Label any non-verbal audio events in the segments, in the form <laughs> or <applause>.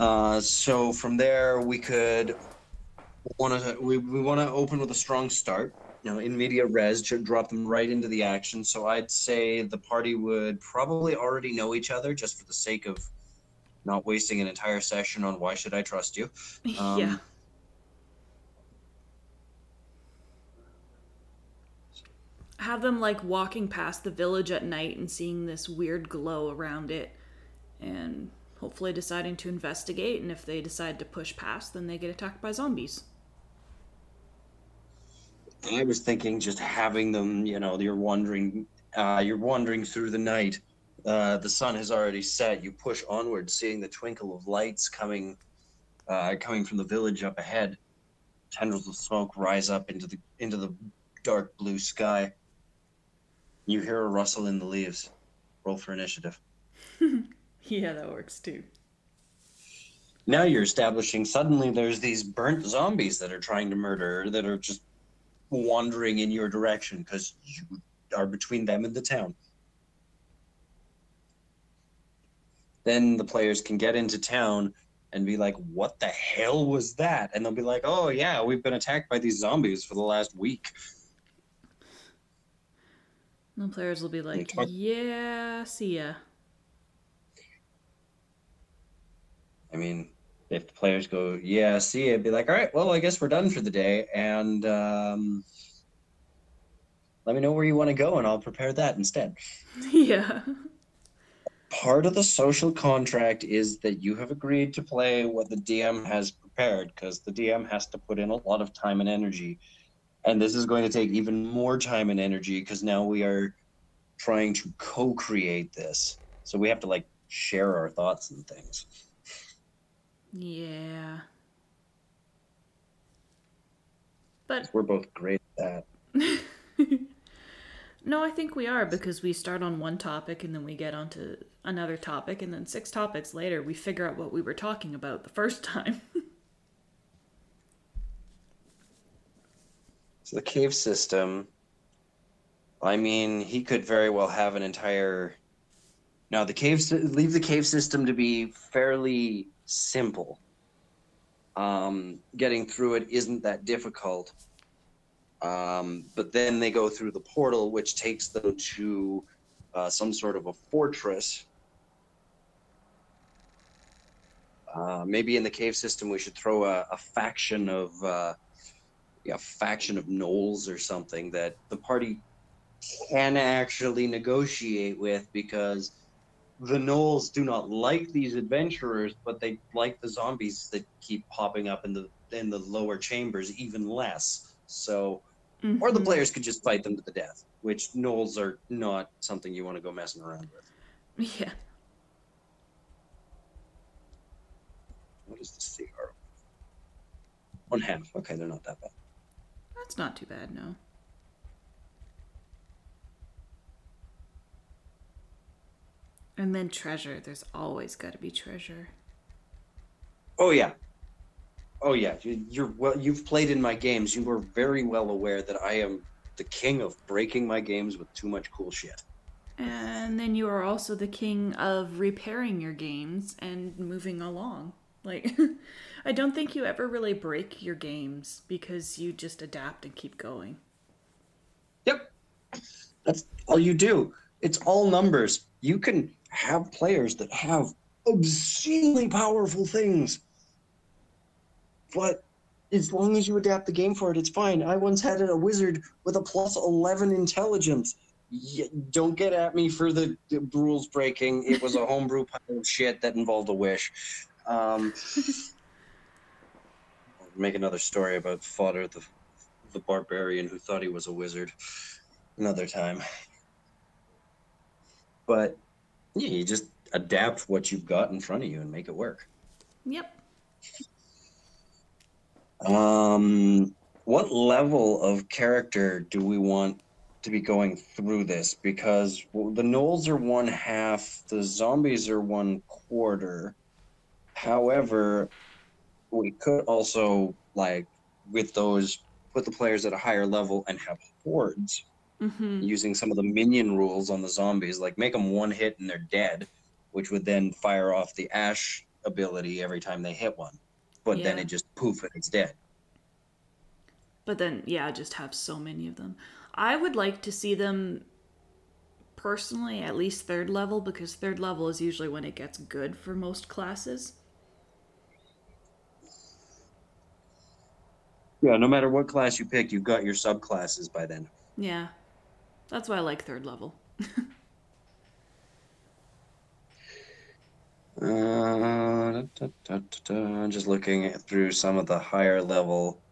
Uh, so from there, we could want to we, we want to open with a strong start. You know, in media res, drop them right into the action. So I'd say the party would probably already know each other, just for the sake of not wasting an entire session on why should I trust you. <laughs> Um, yeah. Have them like walking past the village at night and seeing this weird glow around it and hopefully deciding to investigate and if they decide to push past then they get attacked by zombies. I was thinking just having them, you know, you're wandering, uh, you're wandering through the night. Uh, the sun has already set. You push onward, seeing the twinkle of lights coming, uh, coming from the village up ahead. Tendrils of smoke rise up into the into the dark blue sky. You hear a rustle in the leaves. Roll for initiative. <laughs> Yeah, that works too. Now you're establishing. Suddenly, there's these burnt zombies that are trying to murder, that are just wandering in your direction because you are between them and the town. Then the players can get into town and be like, "What the hell was that?" And they'll be like, "Oh yeah, we've been attacked by these zombies for the last week." And the players will be like, talk- "Yeah, see ya." I mean, if the players go, "Yeah, see," it'd be like, "All right, well, I guess we're done for the day," and um, let me know where you want to go, and I'll prepare that instead. <laughs> yeah. part of the social contract is that you have agreed to play what the DM has prepared because the DM has to put in a lot of time and energy. And this is going to take even more time and energy because now we are trying to co create this. So we have to like share our thoughts and things. Yeah. But We're both great at that. <laughs> no, I think we are because we start on one topic and then we get onto another topic and then six topics later we figure out what we were talking about the first time. <laughs> So the cave system, I mean, he could very well have an entire. Now the cave, leave the cave system to be fairly simple. Um, getting through it isn't that difficult. Um, but then they go through the portal, which takes them to uh, some sort of a fortress. Uh, maybe in the cave system, we should throw a, a faction of. Uh, a faction of gnolls or something that the party can actually negotiate with because the gnolls do not like these adventurers, but they like the zombies that keep popping up in the in the lower chambers even less. So, or the Mhm. players could just fight them to the death, which gnolls are not something you want to go messing around with. Yeah. What is the CR? One half. Okay, they're not that bad. That's not too bad, no. And then treasure. There's always got to be treasure. Oh yeah. Oh yeah. You, you're well. You've played in my games. You were very well aware that I am the king of breaking my games with too much cool shit. And then you are also the king of repairing your games and moving along. Like, <laughs> I don't think you ever really break your games because you just adapt and keep going. Yep. That's all you do. It's all numbers. You can have players that have obscenely powerful things, but as long as you adapt the game for it, it's fine. I once had a wizard with a plus 11 intelligence. Y- don't get at me for the, the rules breaking. It was a <laughs> homebrew pile of shit that involved a wish. Um, <laughs> make another story about Fodder the, the barbarian who thought he was a wizard another time. But yeah, you just adapt what you've got in front of you and make it work. Yep. Um, what level of character do we want to be going through this? Because the gnolls are one half, the zombies are one quarter. However, we could also like with those put the players at a higher level and have hordes Mm-hmm. using some of the minion rules on the zombies, like make them one hit and they're dead, which would then fire off the ash ability every time they hit one, but then it just poof and it's dead. But then, yeah, just have so many of them. I would like to see them personally at least third level because third level is usually when it gets good for most classes. Yeah, no matter what class you pick, you've got your subclasses by then. Yeah. That's why I like third level. <laughs> Uh, da, da, da, da, da. Just looking through some of the higher level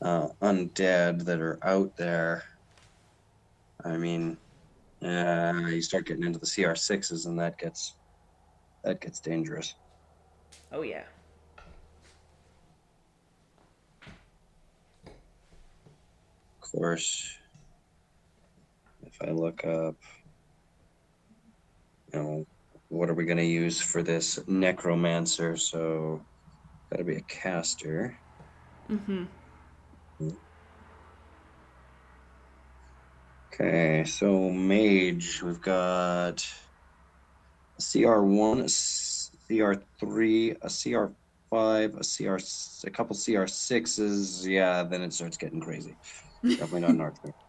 uh, undead that are out there. I mean, uh, you start getting into the CR6s, and that gets that gets dangerous. Oh, yeah. Of course, if I look up, you know, what are we going to use for this necromancer? So, got to be a caster. Mm-hmm. Okay, so mage, we've got a CR1, a s- CR3, a CR5, a CR, a couple CR6s. Yeah, then it starts getting crazy. Definitely not an archer. <laughs>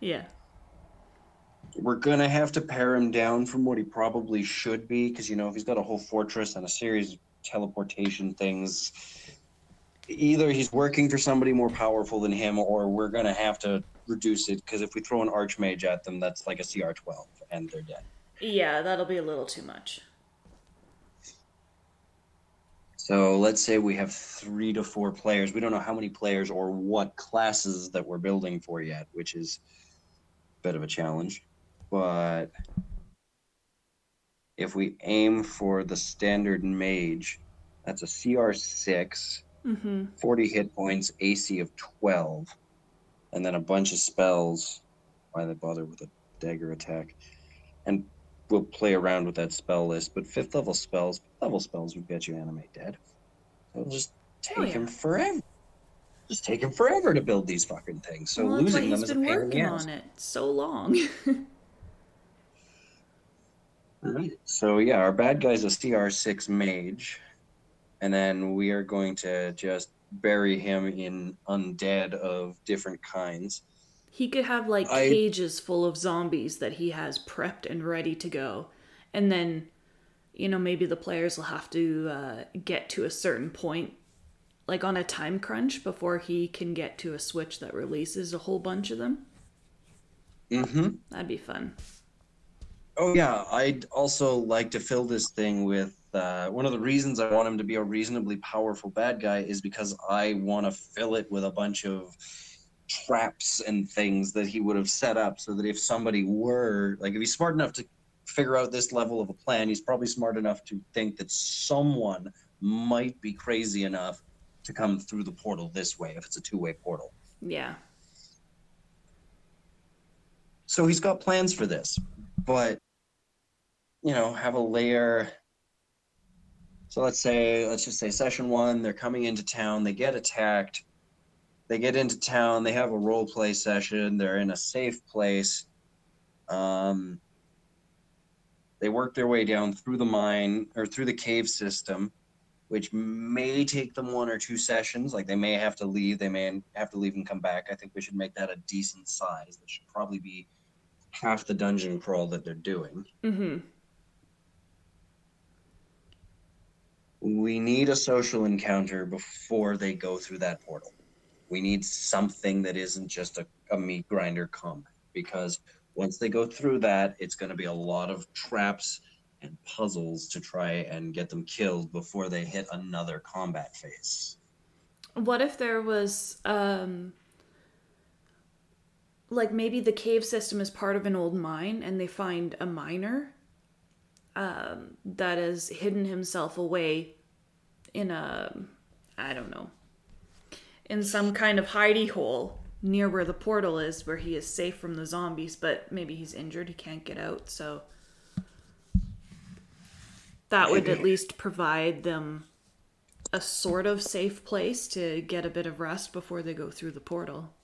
Yeah. We're gonna have to pare him down from what he probably should be, because you know if he's got a whole fortress and a series of teleportation things, either he's working for somebody more powerful than him, or we're gonna have to reduce it. Because if we throw an archmage at them, that's like a CR12, and they're dead. Yeah, that'll be a little too much. So let's say we have three to four players. We don't know how many players or what classes that we're building for yet, which is a bit of a challenge. But if we aim for the standard mage, that's a CR6, Mm-hmm. 40 hit points, AC of 12, and then a bunch of spells. Why they bother with a dagger attack? And we'll play around with that spell list. But fifth level spells, fifth level spells would get you animate dead. It'll just take Oh, yeah. him forever. Just take him forever to build these fucking things. So well, losing them is a pain in the ass. on it so long. <laughs> So yeah, our bad guy's a CR6 mage, and then we are going to just bury him in undead of different kinds. he could have like I- cages full of zombies that he has prepped and ready to go. And then, you know, maybe the players will have to uh, get to a certain point, like on a time crunch, before he can get to a switch that releases a whole bunch of them. Mm-hmm. That'd be fun. Oh yeah, I'd also like to fill this thing with uh, one of the reasons I want him to be a reasonably powerful bad guy is because I want to fill it with a bunch of traps and things that he would have set up so that if somebody were like if he's smart enough to figure out this level of a plan, he's probably smart enough to think that someone might be crazy enough to come through the portal this way if it's a two-way portal. Yeah. So he's got plans for this, but you know, have a layer. So let's say, let's just say session one, they're coming into town, they get attacked, they get into town, they have a role play session, they're in a safe place. Um, they work their way down through the mine or through the cave system, which may take them one or two sessions. Like they may have to leave, they may have to leave and come back. I think we should make that a decent size. That should probably be half the dungeon crawl that they're doing. Mm-hmm. We need a social encounter before they go through that portal. We need something that isn't just a, a meat grinder combat because once they go through that, it's going to be a lot of traps and puzzles to try and get them killed before they hit another combat phase. What if there was um like maybe the cave system is part of an old mine and they find a miner um that has hidden himself away in a I don't know in some kind of hidey hole near where the portal is where he is safe from the zombies but maybe he's injured he can't get out so that would at least provide them a sort of safe place to get a bit of rest before they go through the portal.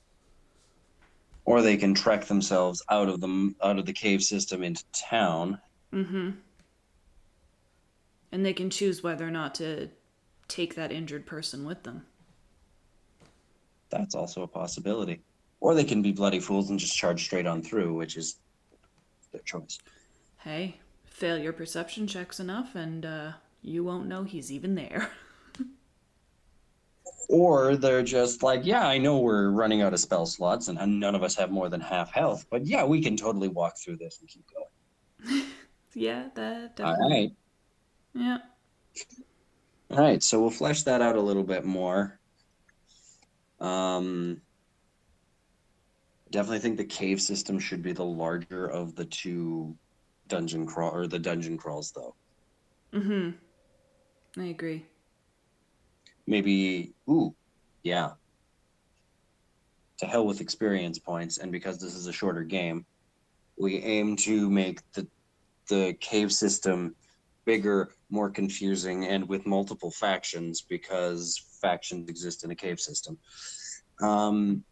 Or they can trek themselves out of the out of the cave system into town. Mm-hmm. And they can choose whether or not to take that injured person with them. That's also a possibility. Or they can be bloody fools and just charge straight on through, which is their choice. Hey, fail your perception checks enough and uh, you won't know he's even there. <laughs> or they're just like, yeah, I know we're running out of spell slots and none of us have more than half health, but yeah, we can totally walk through this and keep going. <laughs> yeah, that definitely. All right. Yeah. All right, so we'll flesh that out a little bit more. Um, definitely think the cave system should be the larger of the two dungeon crawl or the dungeon crawls, though. Mm-hmm. I agree. Maybe, ooh, yeah. To hell with experience points, and because this is a shorter game, we aim to make the the cave system bigger, more confusing, and with multiple factions because factions exist in a cave system. Um,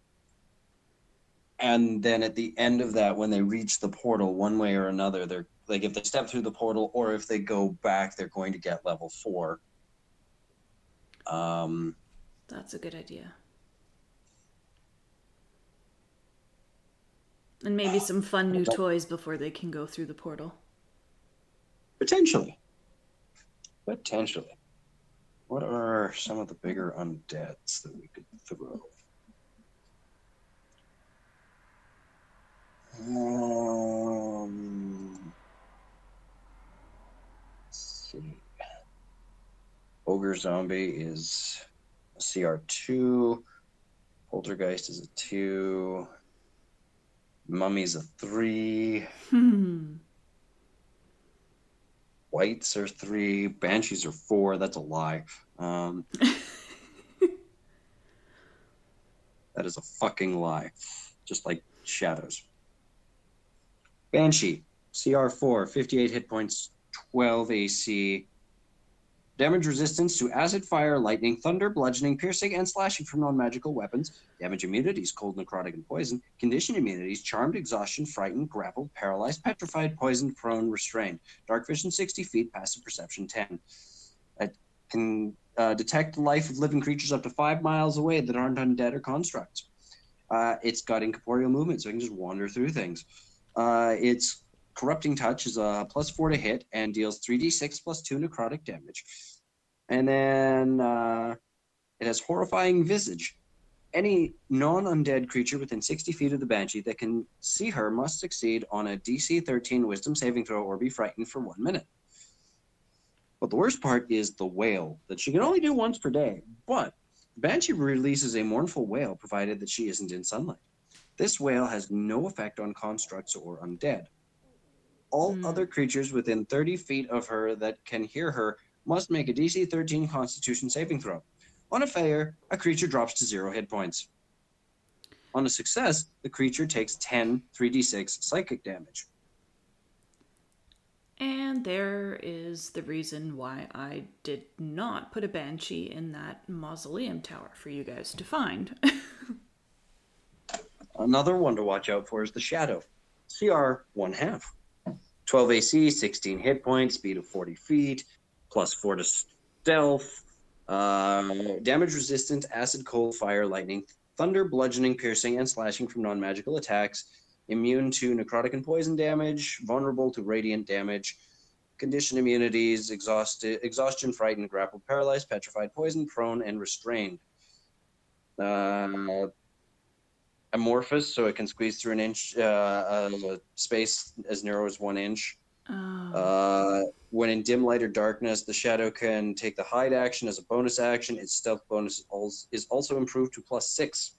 and then at the end of that, when they reach the portal, one way or another, they're like if they step through the portal or if they go back, they're going to get level four. Um, That's a good idea. And maybe some fun new toys before they can go through the portal. Potentially. Potentially. What are some of the bigger undeads that we could throw? Um, let's see. Ogre Zombie is a CR2. Poltergeist is a 2. Mummy's a 3. Hmm. Wights are three. Banshees are four. That's a lie. Um, <laughs> that is a fucking lie. Just like shadows. Banshee, CR4, 58 hit points, 12 AC, Damage resistance to acid, fire, lightning, thunder, bludgeoning, piercing, and slashing from non magical weapons. Damage immunities, cold, necrotic, and poison. Condition immunities, charmed, exhaustion, frightened, grappled, paralyzed, petrified, poisoned, prone, restrained. Dark vision 60 feet, passive perception 10. It can uh, detect the life of living creatures up to five miles away that aren't undead or constructs. Uh, it's got incorporeal movement, so it can just wander through things. Uh, it's Corrupting Touch is a plus four to hit and deals 3d6 plus two necrotic damage. And then uh, it has Horrifying Visage. Any non undead creature within 60 feet of the Banshee that can see her must succeed on a DC 13 Wisdom saving throw or be frightened for one minute. But the worst part is the wail that she can only do once per day. But Banshee releases a mournful wail provided that she isn't in sunlight. This wail has no effect on constructs or undead. All mm. other creatures within 30 feet of her that can hear her must make a DC 13 Constitution saving throw. On a failure, a creature drops to zero hit points. On a success, the creature takes 10 3d6 psychic damage. And there is the reason why I did not put a banshee in that mausoleum tower for you guys to find. <laughs> Another one to watch out for is the shadow. CR one half. 12 AC, 16 hit points, speed of 40 feet, plus 4 to stealth, uh, damage resistant, acid, cold, fire, lightning, thunder, bludgeoning, piercing, and slashing from non magical attacks, immune to necrotic and poison damage, vulnerable to radiant damage, condition immunities, exhausted, exhaustion, frightened, grappled, paralyzed, petrified, poisoned, prone, and restrained. Uh, amorphous, so it can squeeze through an inch uh, uh, space as narrow as one inch. Oh. Uh, when in dim light or darkness, the shadow can take the hide action as a bonus action. Its stealth bonus is also improved to plus six.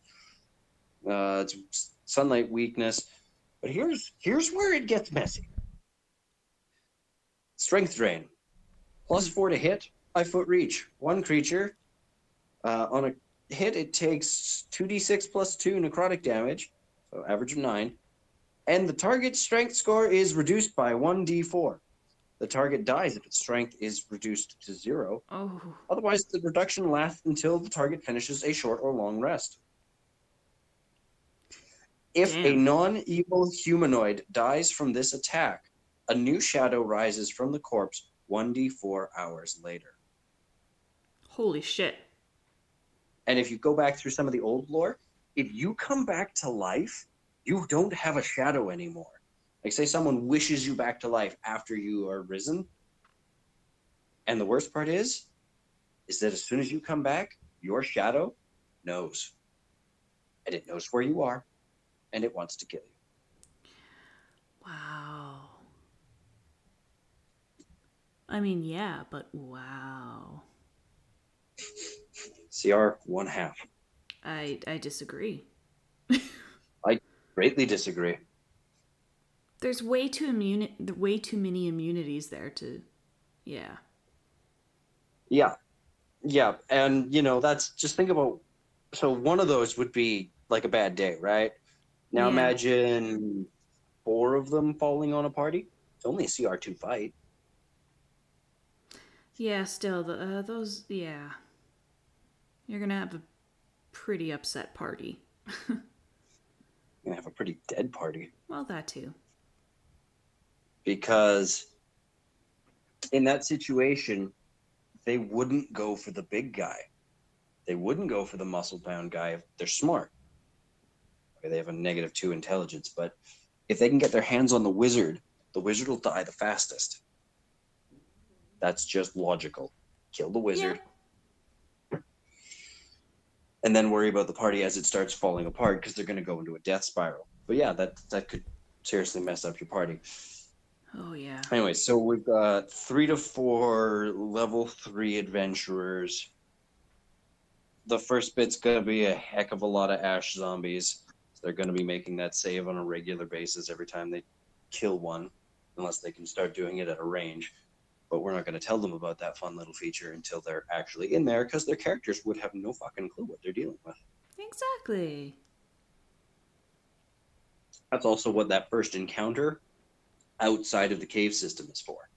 Uh, it's sunlight weakness, but here's here's where it gets messy. Strength drain, plus four to hit, five foot reach. One creature uh, on a hit, it takes 2d6 plus 2 necrotic damage, so average of 9, and the target strength score is reduced by 1d4. The target dies if its strength is reduced to 0. Oh. Otherwise, the reduction lasts until the target finishes a short or long rest. If Damn. a non evil humanoid dies from this attack, a new shadow rises from the corpse 1d4 hours later. Holy shit. And if you go back through some of the old lore, if you come back to life, you don't have a shadow anymore. Like, say someone wishes you back to life after you are risen. And the worst part is, is that as soon as you come back, your shadow knows. And it knows where you are, and it wants to kill you. Wow. I mean, yeah, but wow. <laughs> CR one half. I I disagree. I greatly disagree. There's way too immune way too many immunities there to yeah. Yeah. Yeah, and you know, that's just think about so one of those would be like a bad day, right? Now Yeah. imagine four of them falling on a party. It's only a CR2 fight. Yeah, still the uh, those yeah. You're going to have a pretty upset party. You're <laughs> gonna have a pretty dead party. Well, that too. because in that situation, they wouldn't go for the big guy. They wouldn't go for the muscle bound guy if they're smart. Okay, they have a negative two intelligence, but if they can get their hands on the wizard, the wizard will die the fastest. That's just logical. Kill the wizard. And then worry about the party as it starts falling apart because they're going to go into a death spiral. But yeah, that that could seriously mess up your party. Oh yeah. Anyway, so we've got three to four level three adventurers. The first bit's gonna be a heck of a lot of ash zombies. They're gonna be making that save on a regular basis every time they kill one, unless they can start doing it at a range. But we're not gonna tell them about that fun little feature until they're actually in there, because their characters would have no fucking clue what they're dealing with. Exactly. That's also what that first encounter outside of the cave system is for.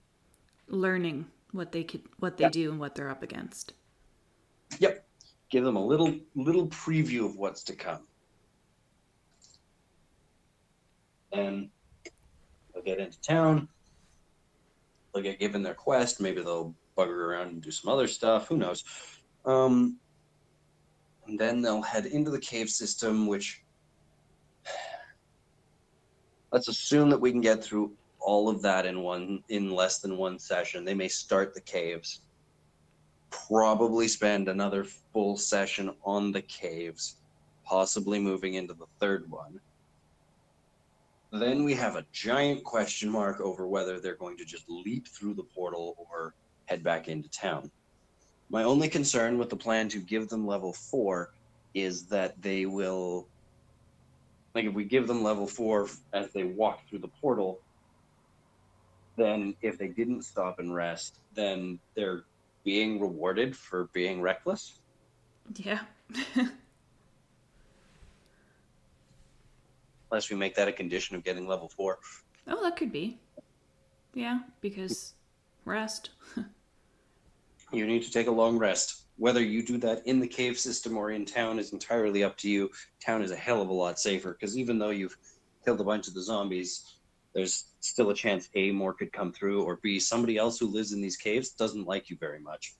Learning what they could what they Yeah. do and what they're up against. Yep. Give them a little little preview of what's to come. Then they'll get into town. They'll get given their quest. Maybe they'll bugger around and do some other stuff. Who knows? Um, and then they'll head into the cave system, which let's assume that we can get through all of that in one in less than one session. They may start the caves probably spend another full session on the caves, possibly moving into the third one. Then we have a giant question mark over whether they're going to just leap through the portal or head back into town. My only concern with the plan to give them level four is that they will, like, if we give them level four as they walk through the portal, then if they didn't stop and rest, then they're being rewarded for being reckless. Yeah. <laughs> Unless we make that a condition of getting level four. oh, that could be. Yeah, because rest. <laughs> You need to take a long rest. Whether you do that in the cave system or in town is entirely up to you. Town is a hell of a lot safer because even though you've killed a bunch of the zombies, there's still a chance A, more could come through, or B, somebody else who lives in these caves doesn't like you very much.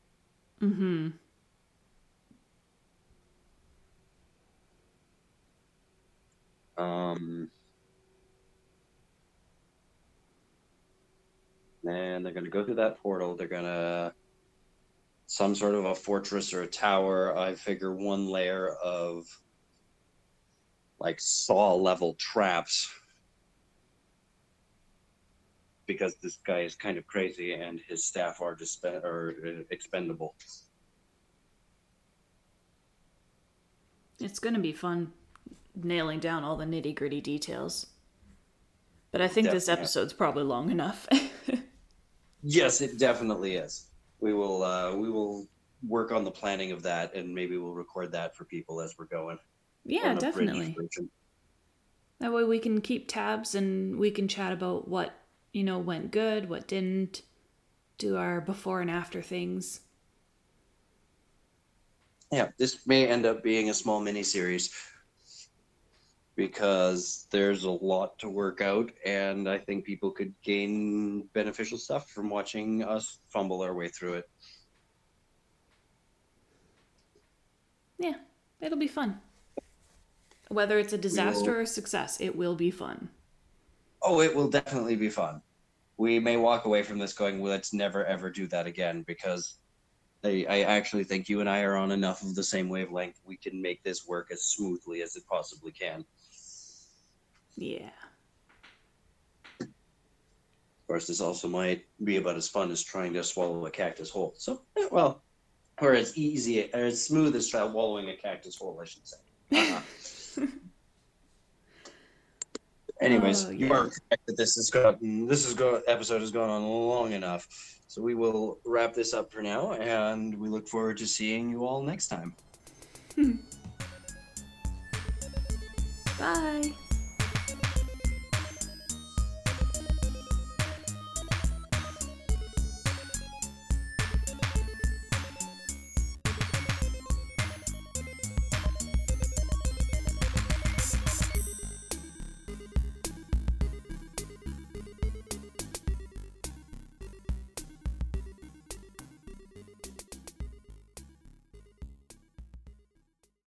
mm-hmm. Um, and they're going to go through that portal. They're going to some sort of a fortress or a tower. I figure one layer of like saw level traps because this guy is kind of crazy and his staff are disp- or uh, expendable. It's going to be fun nailing down all the nitty gritty details. But I think this episode's probably long enough. <laughs> Yes, it definitely is. We will uh, we will work on the planning of that, and maybe we'll record that for people as we're going. yeah, on a bridge definitely. That way we can keep tabs and we can chat about what, you know, went good, what didn't, do our before and after things. Yeah, this may end up being a small mini series. Because there's a lot to work out, and I think people could gain beneficial stuff from watching us fumble our way through it. Yeah, it'll be fun. Whether it's a disaster or a success, it will be fun. Oh, it will definitely be fun. We may walk away from this going, well, let's never ever do that again because I, I actually think you and I are on enough of the same wavelength. We can make this work as smoothly as it possibly can. Yeah. Of course, this also might be about as fun as trying to swallow a cactus whole. So, eh, well, or as easy or as smooth as swallowing a cactus whole, I should say. Uh-huh. <laughs> Anyways, Oh, you are correct that this has gotten this is go episode has gone on long enough. So we will wrap this up for now, and we look forward to seeing you all next time. <laughs> Bye.